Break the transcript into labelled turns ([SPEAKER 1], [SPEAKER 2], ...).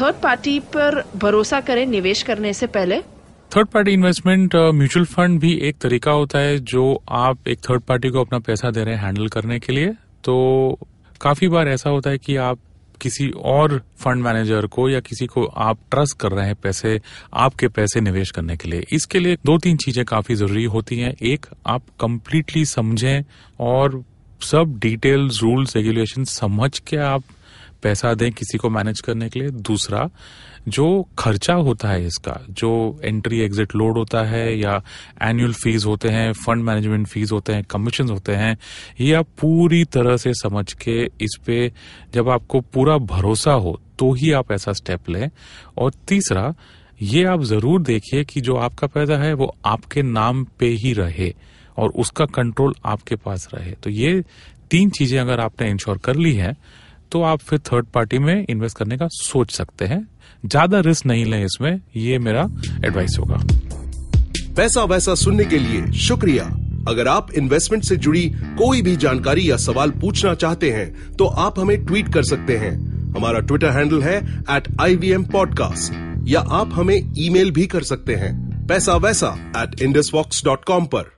[SPEAKER 1] Third party पर भरोसा करें निवेश करने से पहले?
[SPEAKER 2] Third party investment mutual fund भी एक तरीका होता है जो आप एक थर्ड पार्टी को अपना पैसा दे रहे हैं हैंडल करने के लिए। तो काफ़ी बार ऐसा होता है कि आप किसी और फंड मैनेजर को या किसी को आप ट्रस्ट कर रहे हैं पैसे, आपके पैसे निवेश करने के लिए। इसके लिए दो तीन चीज़ें काफ़ी ज़रूरी होती हैं। एक, आप कंप्लीटली समझें और सब डिटेल्स रूल्स रेगुलेशन समझ के आप पैसा दें किसी को मैनेज करने के लिए। दूसरा, जो खर्चा होता है इसका, जो एंट्री एग्जिट लोड होता है या एनुअल फ़ीस होते हैं फंड मैनेजमेंट फ़ीस होते हैं कमीशन होते हैं, ये आप पूरी तरह से समझ के इस पे जब आपको पूरा भरोसा हो तो ही आप ऐसा स्टेप लें। और तीसरा, ये आप ज़रूर देखिए कि जो आपका पैसा है, वो आपके नाम पे ही रहे और उसका कंट्रोल आपके पास रहे। तो ये तीन चीज़ें अगर आपने इंश्योर कर ली है तो आप फिर थर्ड पार्टी में इन्वेस्ट करने का सोच सकते हैं। ज़्यादा रिस्क नहीं लें इसमें, ये मेरा एडवाइस होगा।
[SPEAKER 3] पैसा वैसा सुनने के लिए शुक्रिया। अगर आप इन्वेस्टमेंट से जुड़ी कोई भी जानकारी या सवाल पूछना चाहते हैं तो आप हमें ट्वीट कर सकते हैं। हमारा ट्विटर हैंडल है at I V M podcast या आप हमें ईमेल भी कर सकते हैं। पैसा वैसा एट इंडस पर।